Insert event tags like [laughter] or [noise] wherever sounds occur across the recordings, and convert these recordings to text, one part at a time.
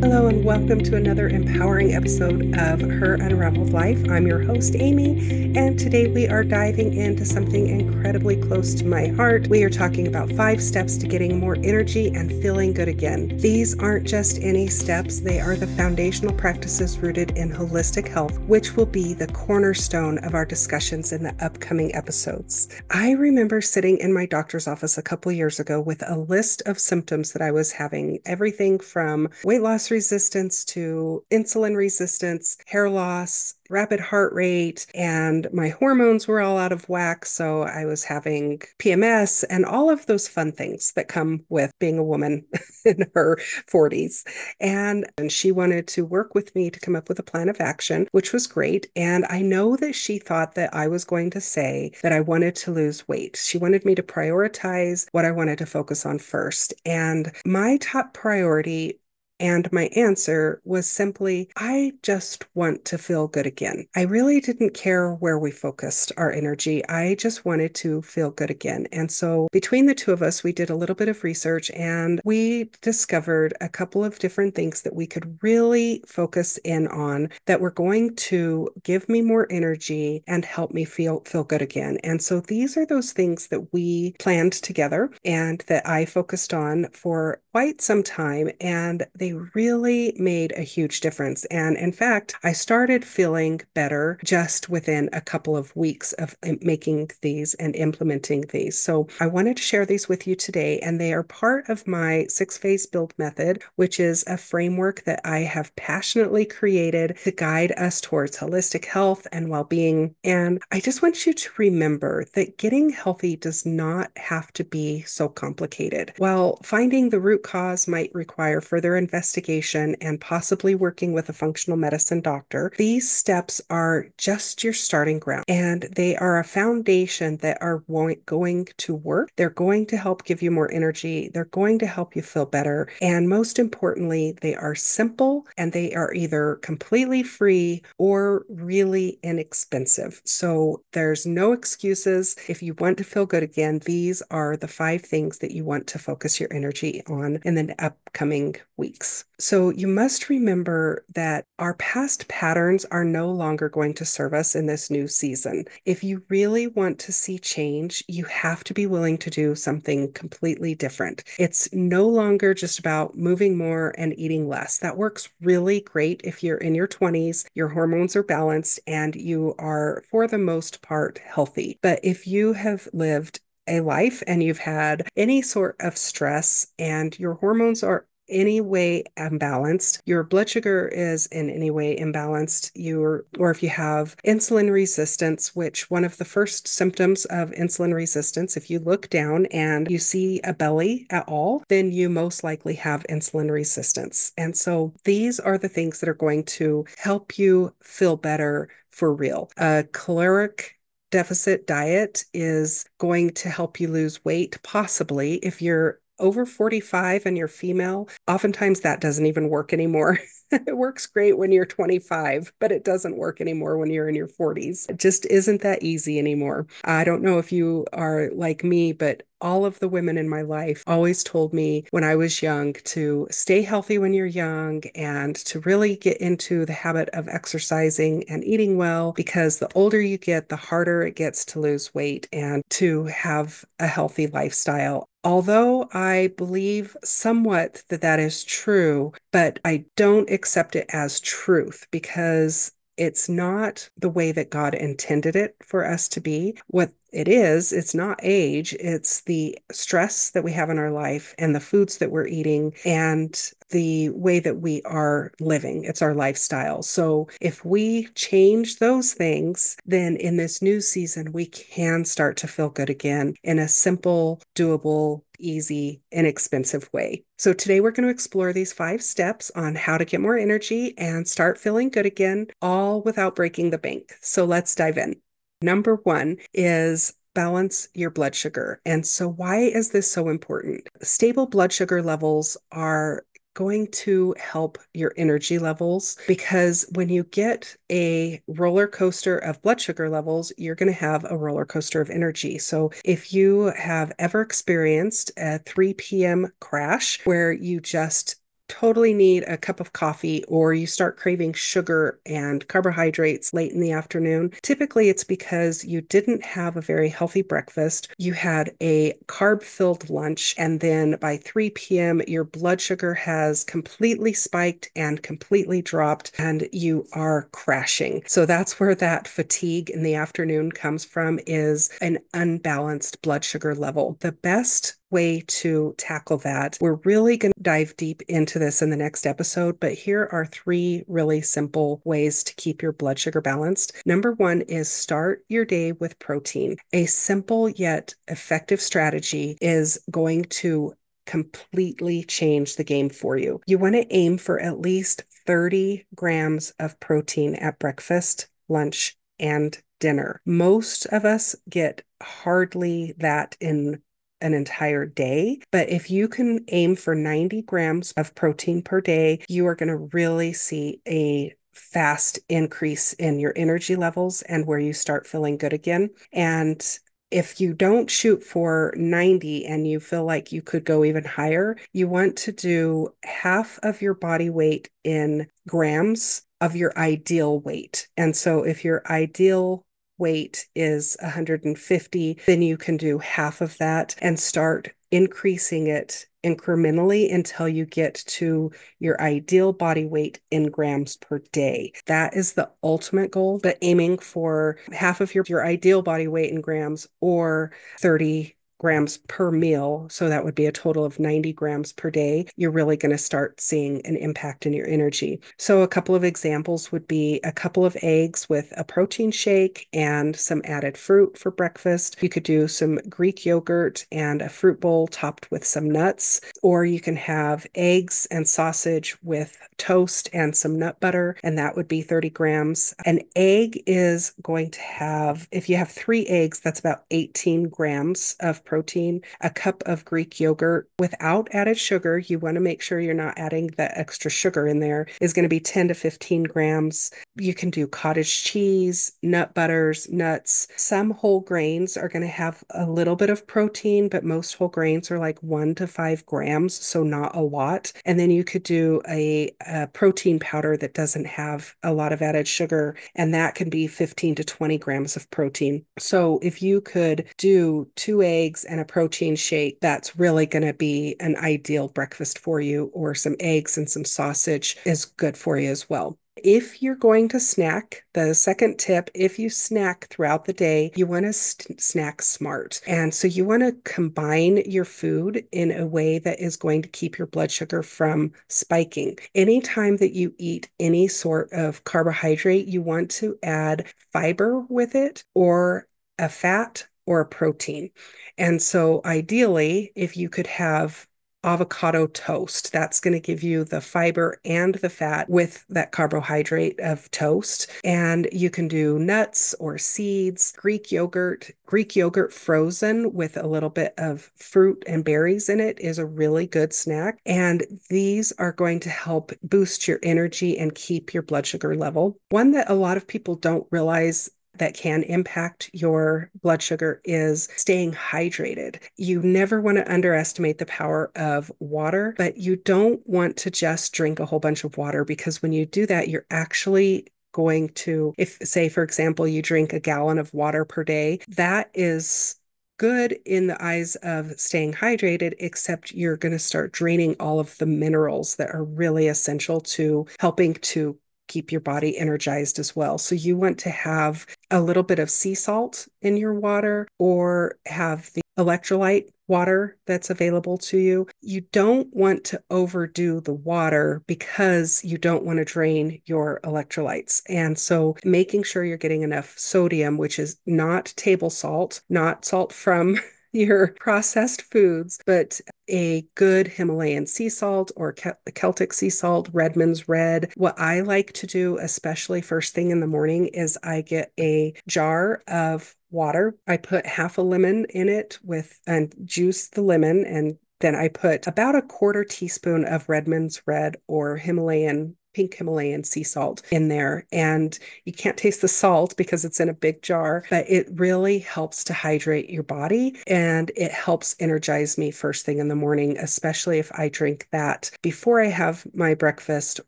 Hello, and welcome to another empowering episode of Her Unraveled Life. I'm your host, Amy, and today we are diving into something incredibly close to my heart. We are talking about five steps to getting more energy and feeling good again. These aren't just any steps, they are the foundational practices rooted in holistic health, which will be the cornerstone of our discussions in the upcoming episodes. I remember sitting in my doctor's office a couple years ago with a list of symptoms that I was having everything from weight loss resistance to insulin resistance, hair loss, rapid heart rate, and my hormones were all out of whack. So I was having PMS and all of those fun things that come with being a woman [laughs] in her 40s. And, and she wanted to work with me to come up with a plan of action, which was great. And I know that she thought that I was going to say that I wanted to lose weight. She wanted me to prioritize what I wanted to focus on first. And my top priority and my answer was simply, I just want to feel good again. I really didn't care where we focused our energy. I just wanted to feel good again. And so between the two of us, we did a little bit of research and we discovered a couple of different things that we could really focus in on that were going to give me more energy and help me feel feel good again. And so these are those things that we planned together and that I focused on for quite some time and they really made a huge difference. And in fact, I started feeling better just within a couple of weeks of um, making these and implementing these. So I wanted to share these with you today, and they are part of my six phase build method, which is a framework that I have passionately created to guide us towards holistic health and well being. And I just want you to remember that getting healthy does not have to be so complicated. While finding the root cause might require further investigation, investigation and possibly working with a functional medicine doctor, these steps are just your starting ground and they are a foundation that are going to work. They're going to help give you more energy. They're going to help you feel better. And most importantly, they are simple and they are either completely free or really inexpensive. So there's no excuses. If you want to feel good again, these are the five things that you want to focus your energy on in the upcoming weeks. So you must remember that our past patterns are no longer going to serve us in this new season. If you really want to see change, you have to be willing to do something completely different. It's no longer just about moving more and eating less. That works really great if you're in your 20s, your hormones are balanced, and you are, for the most part, healthy. But if you have lived a life and you've had any sort of stress and your hormones are any way imbalanced, your blood sugar is in any way imbalanced, you're, or if you have insulin resistance, which one of the first symptoms of insulin resistance, if you look down and you see a belly at all, then you most likely have insulin resistance. And so these are the things that are going to help you feel better for real. A caloric deficit diet is going to help you lose weight, possibly if you're over 45 and you're female, oftentimes that doesn't even work anymore. [laughs] it works great when you're 25, but it doesn't work anymore when you're in your 40s. It just isn't that easy anymore. I don't know if you are like me, but all of the women in my life always told me when I was young to stay healthy when you're young and to really get into the habit of exercising and eating well because the older you get, the harder it gets to lose weight and to have a healthy lifestyle. Although I believe somewhat that that is true, but I don't accept it as truth because it's not the way that God intended it for us to be. What it is, it's not age, it's the stress that we have in our life and the foods that we're eating and the way that we are living. It's our lifestyle. So if we change those things, then in this new season, we can start to feel good again in a simple, doable, easy, inexpensive way. So, today we're going to explore these five steps on how to get more energy and start feeling good again, all without breaking the bank. So, let's dive in. Number one is balance your blood sugar. And so, why is this so important? Stable blood sugar levels are going to help your energy levels because when you get a roller coaster of blood sugar levels, you're going to have a roller coaster of energy. So, if you have ever experienced a 3 p.m. crash where you just totally need a cup of coffee or you start craving sugar and carbohydrates late in the afternoon, typically it's because you didn't have a very healthy breakfast. You had a carb filled lunch, and then by 3 p.m., your blood sugar has completely spiked and completely dropped, and you are crashing. So that's where that fatigue in the afternoon comes from is an unbalanced blood sugar level. The best way to tackle that. We're really going to dive deep into this in the next episode, but here are three really simple ways to keep your blood sugar balanced. Number one is start your day with protein. A simple yet effective strategy is going to completely change the game for you. You want to aim for at least 30 grams of protein at breakfast, lunch, and dinner. Most of us get hardly that in an entire day. But if you can aim for 90 grams of protein per day, you are going to really see a fast increase in your energy levels and where you start feeling good again. And if you don't shoot for 90 and you feel like you could go even higher, you want to do half of your body weight in grams of your ideal weight. And so if your ideal weight is 150, then you can do half of that and start increasing it incrementally until you get to your ideal body weight in grams per day. That is the ultimate goal, but aiming for half of your, your ideal body weight in grams or 30 grams per meal, so that would be a total of 90 grams per day, you're really going to start seeing an impact in your energy. So, a couple of examples would be a couple of eggs with a protein shake and some added fruit for breakfast. You could do some Greek yogurt and a fruit bowl topped with some nuts, or you can have eggs and sausage with toast and some nut butter, and that would be 30 grams. An egg is going to have, if you have three eggs, that's about 18 grams of protein, a cup of Greek yogurt without added sugar. You want to make sure you're not adding the extra sugar in there, is going to be 10 to 15 grams. You can do cottage cheese, nut butters, nuts. Some whole grains are going to have a little bit of protein, but most whole grains are like one to five grams, so not a lot. And then you could do a, a protein powder that doesn't have a lot of added sugar, and that can be 15 to 20 grams of protein. So if you could do two eggs, eggs and a protein shake, that's really going to be an ideal breakfast for you, or some eggs and some sausage is good for you as well. If you're going to snack, the second tip, if you snack throughout the day, you want to st- snack smart. And so you want to combine your food in a way that is going to keep your blood sugar from spiking. Anytime that you eat any sort of carbohydrate, you want to add fiber with it or a fat or a protein. And so, ideally, if you could have avocado toast. That's going to give you the fiber and the fat with that carbohydrate of toast. And you can do nuts or seeds, Greek yogurt. Greek yogurt frozen with a little bit of fruit and berries in it is a really good snack. And these are going to help boost your energy and keep your blood sugar level. One that a lot of people don't realize that can impact your blood sugar is staying hydrated. You never want to underestimate the power of water, but you don't want to just drink a whole bunch of water because when you do that, you're actually going to, if, say, for example, you drink a gallon of water per day, that is good in the eyes of staying hydrated, except you're going to start draining all of the minerals that are really essential to helping to keep your body energized as well. So you want to have a little bit of sea salt in your water or have the electrolyte water that's available to you. You don't want to overdo the water because you don't want to drain your electrolytes. And so making sure you're getting enough sodium, which is not table salt, not salt from [laughs] your [laughs] processed foods, but a good Himalayan sea salt or Celtic sea salt, Redmond's Red. What I like to do, especially first thing in the morning, is I get a jar of water. I put half a lemon in it with and juice the lemon and Then I put about a quarter teaspoon of Redmond's Red or Himalayan pink Himalayan sea salt in there. And you can't taste the salt because it's in a big jar, but it really helps to hydrate your body and it helps energize me first thing in the morning, especially if I drink that before I have my breakfast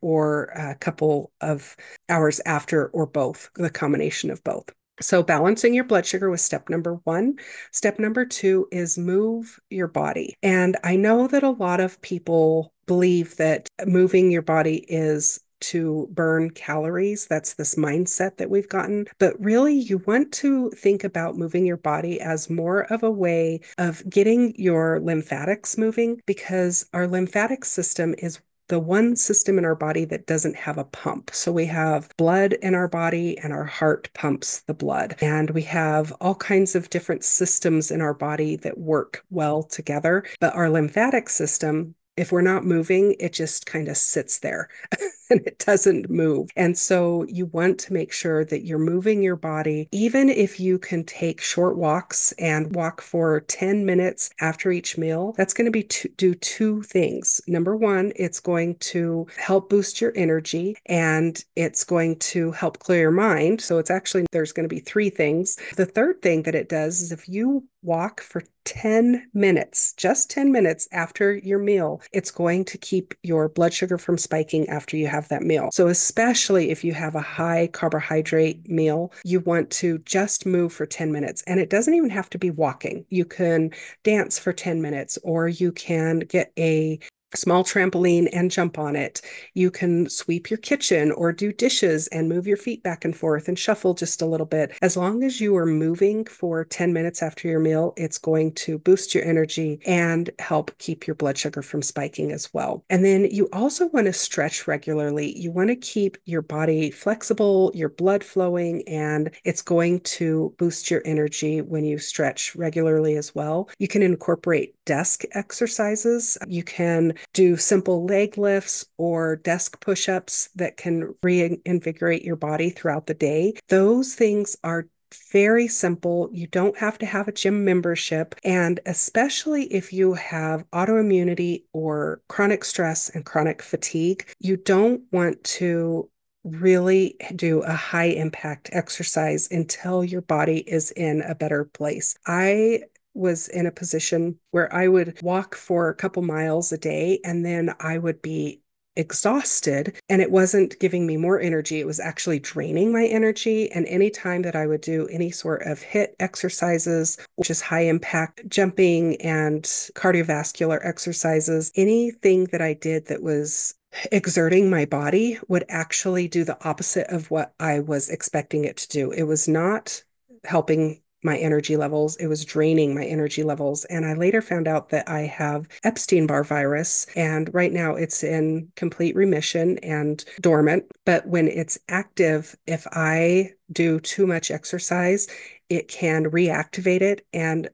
or a couple of hours after, or both, the combination of both. So, balancing your blood sugar was step number one. Step number two is move your body. And I know that a lot of people believe that moving your body is to burn calories. That's this mindset that we've gotten. But really, you want to think about moving your body as more of a way of getting your lymphatics moving because our lymphatic system is the one system in our body that doesn't have a pump. So we have blood in our body and our heart pumps the blood. And we have all kinds of different systems in our body that work well together. But our lymphatic system if we're not moving, it just kind of sits there [laughs] and it doesn't move. And so you want to make sure that you're moving your body, even if you can take short walks and walk for 10 minutes after each meal. That's going to be to do two things. Number one, it's going to help boost your energy and it's going to help clear your mind. So it's actually, there's going to be three things. The third thing that it does is if you walk for 10 minutes, just 10 minutes after your meal, it's going to keep your blood sugar from spiking after you have that meal. So, especially if you have a high carbohydrate meal, you want to just move for 10 minutes. And it doesn't even have to be walking. You can dance for 10 minutes, or you can get a small trampoline and jump on it. You can sweep your kitchen or do dishes and move your feet back and forth and shuffle just a little bit. As long as you are moving for 10 minutes after your meal, it's going to boost your energy and help keep your blood sugar from spiking as well. And then you also want to stretch regularly. You want to keep your body flexible, your blood flowing, and it's going to boost your energy when you stretch regularly as well. You can incorporate desk exercises. You can do simple leg lifts or desk push ups that can reinvigorate your body throughout the day. Those things are very simple. You don't have to have a gym membership. And especially if you have autoimmunity or chronic stress and chronic fatigue, you don't want to really do a high impact exercise until your body is in a better place. I was in a position where I would walk for a couple miles a day and then I would be exhausted and it wasn't giving me more energy. It was actually draining my energy. And anytime that i would do any sort of HIIT exercises which is high impact jumping and cardiovascular exercises anything that i did that was exerting my body would actually do the opposite of what i was expecting it to do. It was not helping my energy levels. It was draining my energy levels. And I later found out that I have Epstein Barr virus. And right now it's in complete remission and dormant. But when it's active, if I do too much exercise, it can reactivate it. And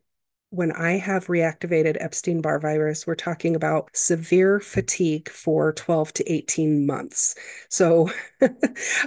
when I have reactivated Epstein Barr virus, we're talking about severe fatigue for 12 to 18 months. So [laughs]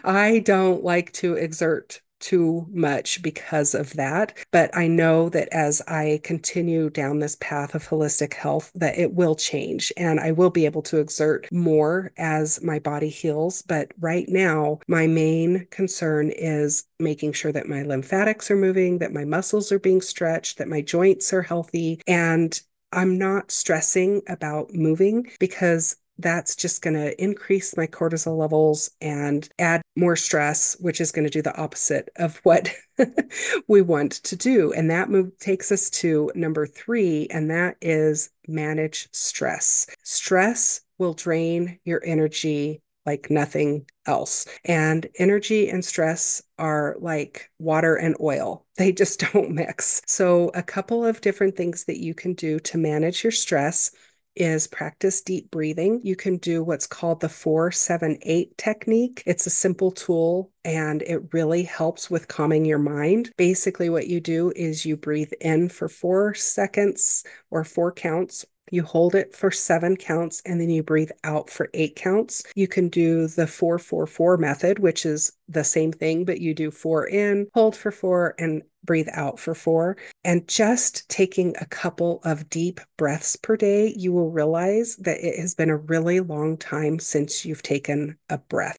I don't like to exert too much because of that. But I know that as I continue down this path of holistic health, that it will change and I will be able to exert more as my body heals. But right now, my main concern is making sure that my lymphatics are moving, that my muscles are being stretched, that my joints are healthy. And I'm not stressing about moving because that's just going to increase my cortisol levels and add more stress, which is going to do the opposite of what [laughs] we want to do. And that move takes us to number three, and that is manage stress. Stress will drain your energy like nothing else. And energy and stress are like water and oil, [laughs] they just don't mix. So, a couple of different things that you can do to manage your stress is practice deep breathing. You can do what's called the 478 technique. It's a simple tool and it really helps with calming your mind. Basically, what you do is you breathe in for four seconds or four counts you hold it for seven counts and then you breathe out for eight counts. You can do the 444 method, which is the same thing, but you do four in, hold for four, and breathe out for four. And just taking a couple of deep breaths per day, you will realize that it has been a really long time since you've taken a breath.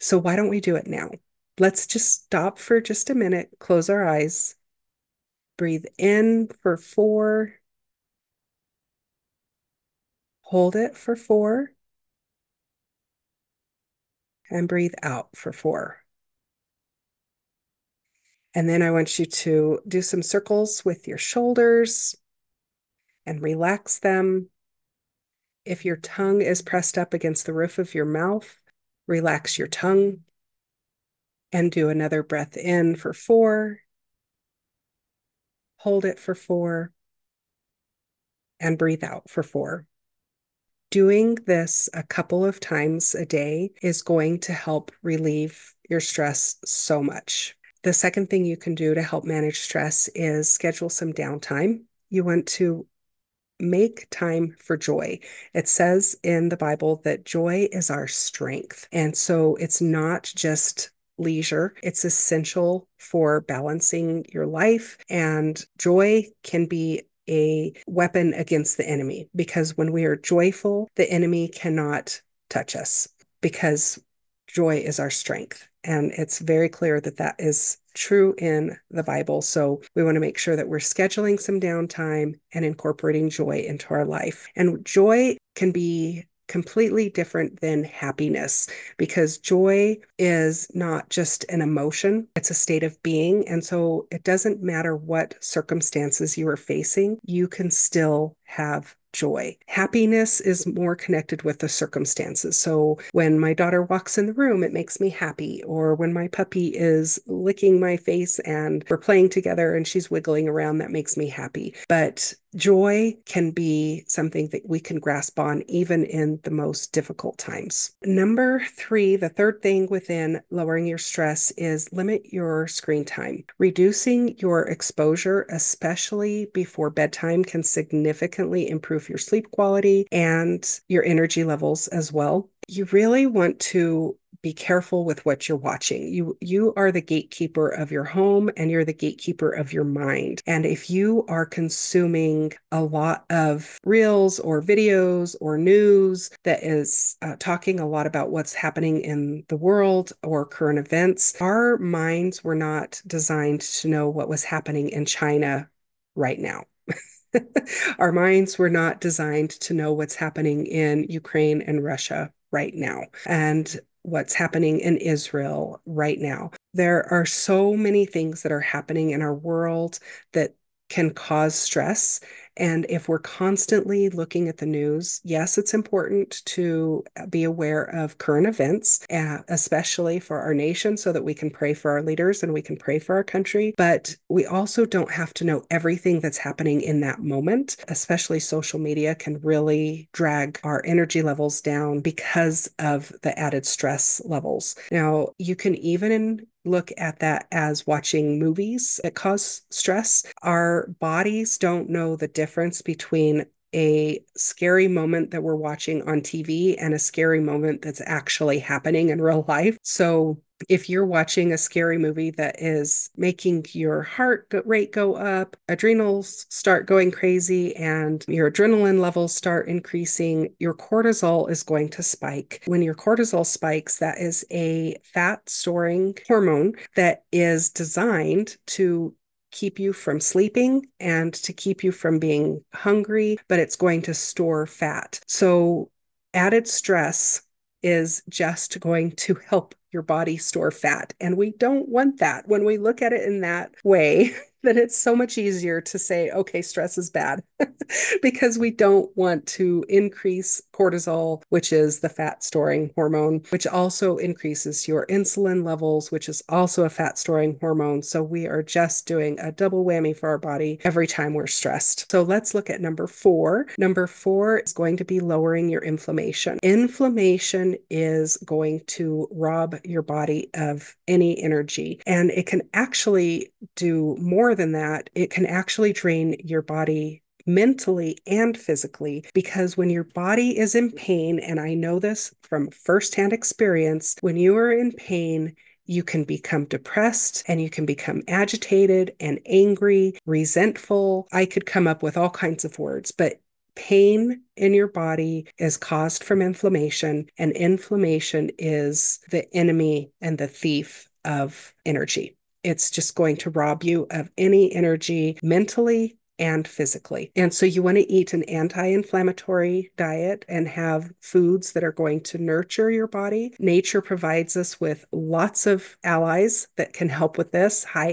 So, why don't we do it now? Let's just stop for just a minute, close our eyes, breathe in for four, hold it for four, and breathe out for four. And then I want you to do some circles with your shoulders and relax them. If your tongue is pressed up against the roof of your mouth, relax your tongue and do another breath in for four. Hold it for four and breathe out for four. Doing this a couple of times a day is going to help relieve your stress so much. The second thing you can do to help manage stress is schedule some downtime. You want to make time for joy. It says in the Bible that joy is our strength. And so it's not just leisure, it's essential for balancing your life. And joy can be a weapon against the enemy because when we are joyful, the enemy cannot touch us because joy is our strength. And it's very clear that that is true in the Bible. So we want to make sure that we're scheduling some downtime and incorporating joy into our life. And joy can be completely different than happiness because joy is not just an emotion, it's a state of being. And so it doesn't matter what circumstances you are facing, you can still have joy. Happiness is more connected with the circumstances. So when my daughter walks in the room, it makes me happy. Or when my puppy is licking my face and we're playing together and she's wiggling around, that makes me happy. But joy can be something that we can grasp on even in the most difficult times. Number three, the third thing within lowering your stress is limit your screen time. Reducing your exposure, especially before bedtime, can significantly improve improve your sleep quality and your energy levels as well. You really want to be careful with what you're watching. You you are the gatekeeper of your home and you're the gatekeeper of your mind. And if you are consuming a lot of reels or videos or news that is uh, talking a lot about what's happening in the world or current events, our minds were not designed to know what was happening in China right now. [laughs] [laughs] Our minds were not designed to know what's happening in Ukraine and Russia right now and what's happening in Israel right now. There are so many things that are happening in our world that can cause stress and if we're constantly looking at the news, yes, it's important to be aware of current events, uh, especially for our nation, so that we can pray for our leaders and we can pray for our country. But we also don't have to know everything that's happening in that moment, especially social media can really drag our energy levels down because of the added stress levels. Now, you can even look at that as watching movies that cause stress. Our bodies don't know the difference between a scary moment that we're watching on TV and a scary moment that's actually happening in real life. So if you're watching a scary movie that is making your heart rate go up, adrenals start going crazy, and your adrenaline levels start increasing, your cortisol is going to spike. When your cortisol spikes, that is a fat storing hormone that is designed to keep you from sleeping and to keep you from being hungry, but it's going to store fat. So, added stress is just going to [laughs] help your body store fat. And we don't want that. When we look at it in that way, [laughs] then it's so much easier to say, okay, stress is bad [laughs] because we don't want to increase cortisol, which is the fat storing hormone, which also increases your insulin levels, which is also a fat storing hormone. So we are just doing a double whammy for our body every time we're stressed. So let's look at number four. Number four is going to be lowering your inflammation. Inflammation is going to rob your body of any energy, and it can actually do more more than that, it can actually drain your body mentally and physically because when your body is in pain, and I know this from firsthand experience, when you are in pain, you can become depressed and you can become agitated and angry, resentful. I could come up with all kinds of words, but pain in your body is caused from inflammation, and inflammation is the enemy and the thief of energy. It's just going to rob you of any energy mentally and physically. And so you want to eat an anti inflammatory diet and have foods that are going to nurture your body. Nature provides us with lots of allies that can help with this high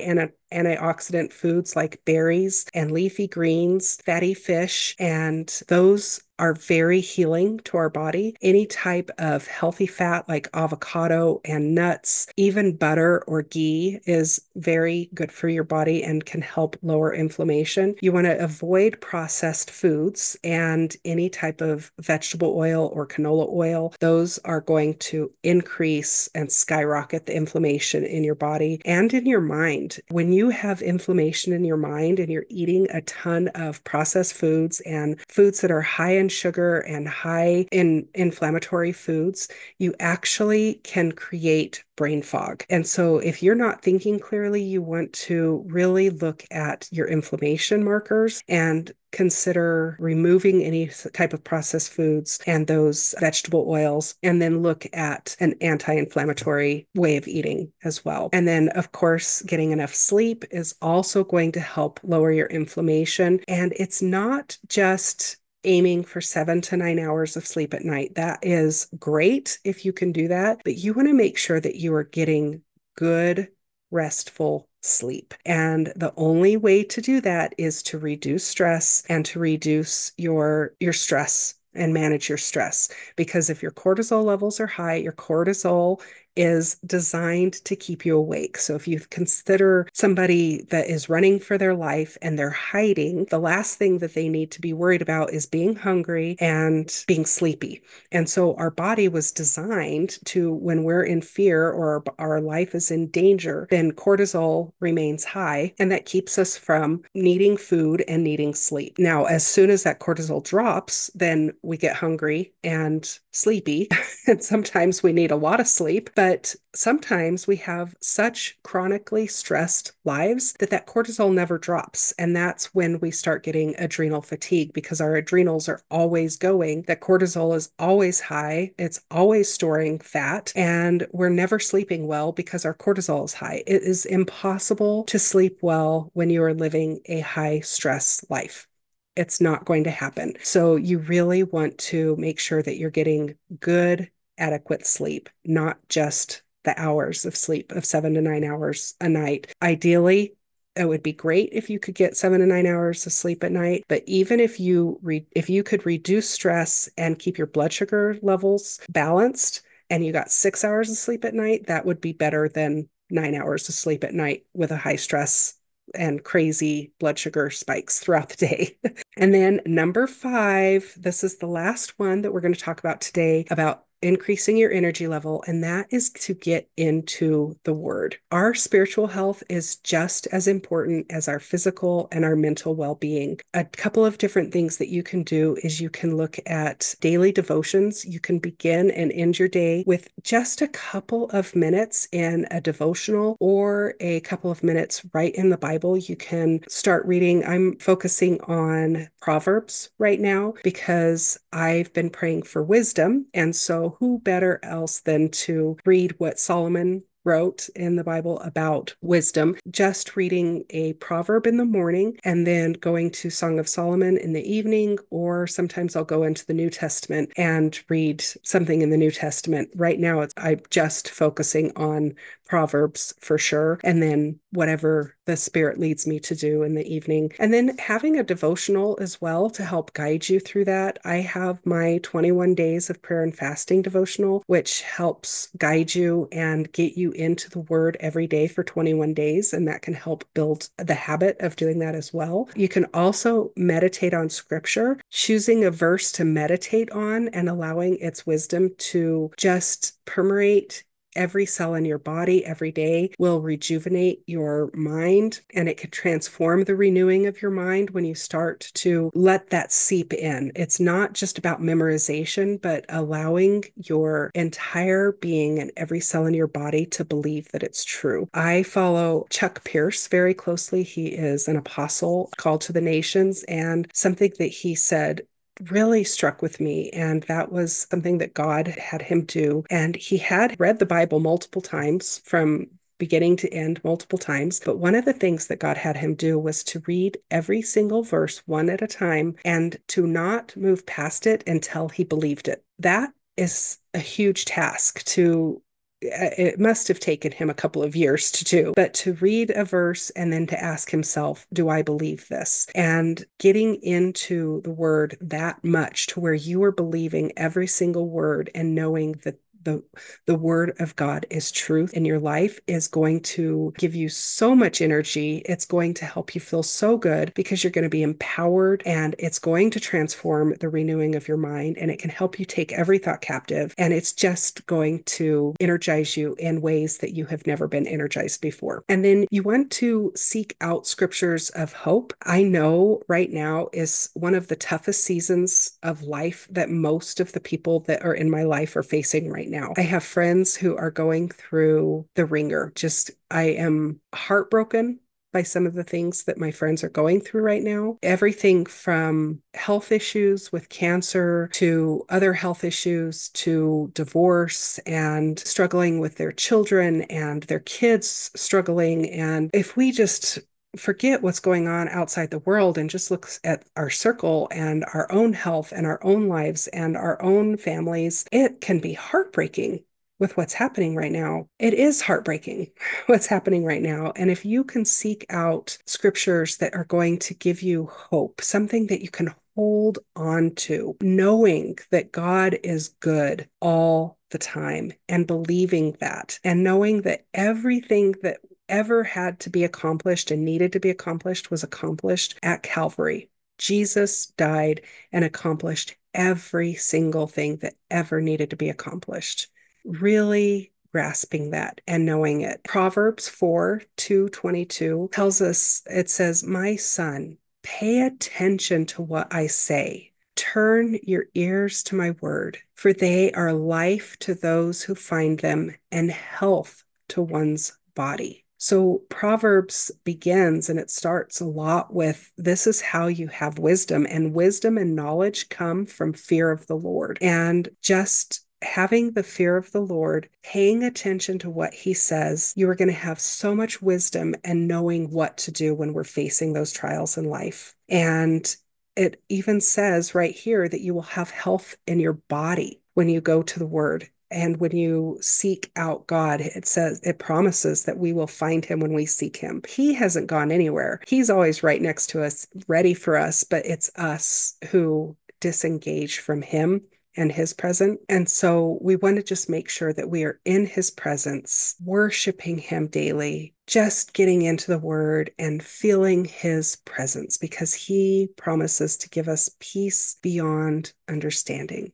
antioxidant foods like berries and leafy greens, fatty fish, and those are very healing to our body. Any type of healthy fat like avocado and nuts, even butter or ghee is very good for your body and can help lower inflammation. You want to avoid processed foods and any type of vegetable oil or canola oil. Those are going to increase and skyrocket the inflammation in your body and in your mind. When you have inflammation in your mind and you're eating a ton of processed foods and foods that are high in sugar and high in inflammatory foods, you actually can create brain fog. And so, if you're not thinking clearly, you want to really look at your inflammation markers and consider removing any type of processed foods and those vegetable oils, and then look at an anti inflammatory way of eating as well. And then, of course, getting enough sleep is also going to help lower your inflammation. And it's not just aiming for seven to nine hours of sleep at night. That is great if you can do that, but you want to make sure that you are getting good, restful sleep. And the only way to do that is to reduce stress and to reduce your your stress and manage your stress because if your cortisol levels are high, your cortisol is designed to keep you awake. So if you consider somebody that is running for their life and they're hiding, the last thing that they need to be worried about is being hungry and being sleepy. And so our body was designed to, when we're in fear or our, life is in danger, then cortisol remains high and that keeps us from needing food and needing sleep. Now, as soon as that cortisol drops, then we get hungry and sleepy. [laughs] and sometimes we need a lot of sleep. But sometimes we have such chronically stressed lives that that cortisol never drops. And that's when we start getting adrenal fatigue because our adrenals are always going, that cortisol is always high, it's always storing fat, and we're never sleeping well because our cortisol is high. It is impossible to sleep well when you are living a high stress life it's not going to happen. So you really want to make sure that you're getting good adequate sleep, not just the hours of sleep of seven to nine hours a night. Ideally, it would be great if you could get seven to nine hours of sleep at night but even if you re- if you could reduce stress and keep your blood sugar levels balanced and you got six hours of sleep at night that would be better than nine hours of sleep at night with a high stress and crazy blood sugar spikes throughout the day. [laughs] and then number five, this is the last one that we're going to talk about today about increasing your energy level, and that is to get into the word. Our spiritual health is just as important as our physical and our mental well being. A couple of different things that you can do is you can look at daily devotions. You can begin and end your day with just a couple of minutes in a devotional or a couple of minutes right in the Bible. You can start reading. I'm focusing on Proverbs right now because I've been praying for wisdom. And so who better else than to read what Solomon wrote in the Bible about wisdom, just reading a proverb in the morning and then going to Song of Solomon in the evening, or sometimes I'll go into the New Testament and read something in the New Testament. Right now, I'm just focusing on Proverbs for sure, and then whatever the Spirit leads me to do in the evening. And then having a devotional as well to help guide you through that. I have my 21 days of prayer and fasting devotional, which helps guide you and get you into the Word every day for 21 days. And that can help build the habit of doing that as well. You can also meditate on Scripture, choosing a verse to meditate on and allowing its wisdom to just permeate every cell in your body every day will rejuvenate your mind and it can transform the renewing of your mind when you start to let that seep in. It's not just about memorization, but allowing your entire being and every cell in your body to believe that it's true. I follow Chuck Pierce very closely. He is an apostle called to the nations, and something that he said really struck with me. And that was something that God had him do. And he had read the Bible multiple times from beginning to end multiple times. But one of the things that God had him do was to read every single verse one at a time and to not move past it until he believed it. That is a huge task to Uh, it must have taken him a couple of years to do, but to read a verse and then to ask himself, Do I believe this? And getting into the word that much to where you are believing every single word and knowing that the the word of God is truth in your life is going to give you so much energy. It's going to help you feel so good because you're going to be empowered and it's going to transform the renewing of your mind and it can help you take every thought captive and it's just going to energize you in ways that you have never been energized before. And then you want to seek out scriptures of hope. I know right now is one of the toughest seasons of life that most of the people that are in my life are facing right now. I have friends who are going through the ringer. Just, I am heartbroken by some of the things that my friends are going through right now. Everything from health issues with cancer to other health issues to divorce and struggling with their children and their kids struggling. And if we just forget what's going on outside the world and just looks at our circle and our own health and our own lives and our own families, it can be heartbreaking with what's happening right now. It is heartbreaking [laughs] what's happening right now. And if you can seek out scriptures that are going to give you hope, something that you can hold on to, knowing that God is good all the time and believing that, and knowing that everything that ever had to be accomplished and needed to be accomplished was accomplished at Calvary. Jesus died and accomplished every single thing that ever needed to be accomplished. Really grasping that and knowing it. Proverbs 4 222 tells us it says, My son, pay attention to what I say. Turn your ears to my word, for they are life to those who find them and health to one's body. So Proverbs begins and it starts a lot with this is how you have wisdom, and wisdom and knowledge come from fear of the Lord. And just having the fear of the Lord, paying attention to what he says, you are going to have so much wisdom and knowing what to do when we're facing those trials in life. And it even says right here that you will have health in your body when you go to the word and when you seek out God, it says, it promises that we will find him when we seek him. He hasn't gone anywhere. He's always right next to us, ready for us, but it's us who disengage from him and his presence. And so we want to just make sure that we are in his presence, worshiping him daily, just getting into the word and feeling his presence because he promises to give us peace beyond understanding.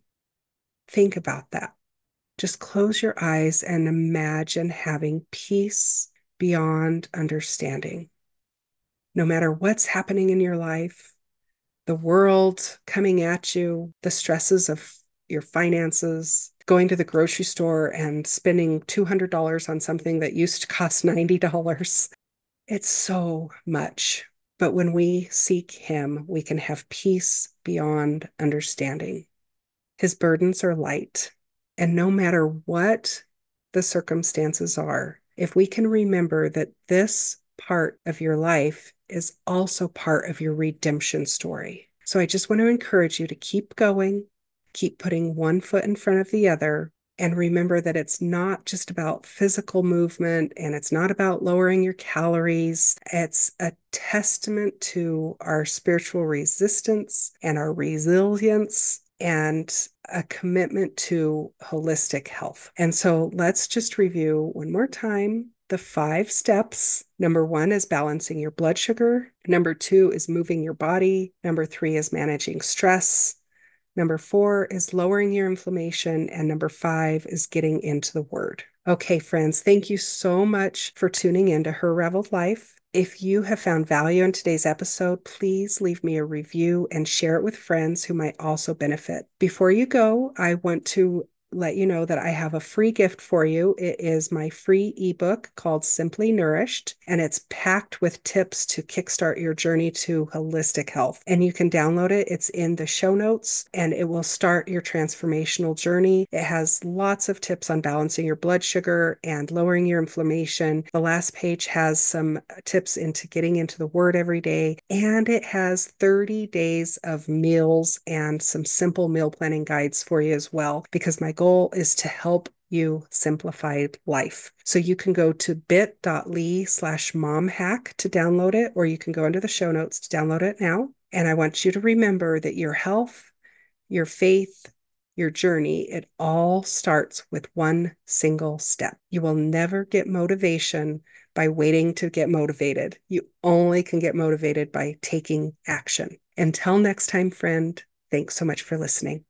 Think about that. Just close your eyes and imagine having peace beyond understanding. No matter what's happening in your life, the world coming at you, the stresses of your finances, going to the grocery store and spending $200 on something that used to cost $90. It's so much. But when we seek Him, we can have peace beyond understanding. His burdens are light, and no matter what the circumstances are, if we can remember that this part of your life is also part of your redemption story. So I just want to encourage you to keep going, keep putting one foot in front of the other, and remember that it's not just about physical movement and it's not about lowering your calories. It's a testament to our spiritual resistance and our resilience and a commitment to holistic health. And so let's just review one more time the five steps. Number one is balancing your blood sugar. Number two is moving your body. Number three is managing stress. Number four is lowering your inflammation. And number five is getting into the word. Okay, friends, thank you so much for tuning in to Her Unraveled Life. If you have found value in today's episode, please leave me a review and share it with friends who might also benefit. Before you go, I want to let you know that I have a free gift for you. It is my free ebook called Simply Nourished, and it's packed with tips to kickstart your journey to holistic health. And you can download it, it's in the show notes, and it will start your transformational journey. It has lots of tips on balancing your blood sugar and lowering your inflammation. The last page has some tips into getting into the word every day, and it has 30 days of meals and some simple meal planning guides for you as well, because my goal is to help you simplify life. So you can go to bit.ly slash mom hack to download it, or you can go into the show notes to download it now. And I want you to remember that your health, your faith, your journey, it all starts with one single step. You will never get motivation by waiting to get motivated. You only can get motivated by taking action. Until next time, friend, thanks so much for listening.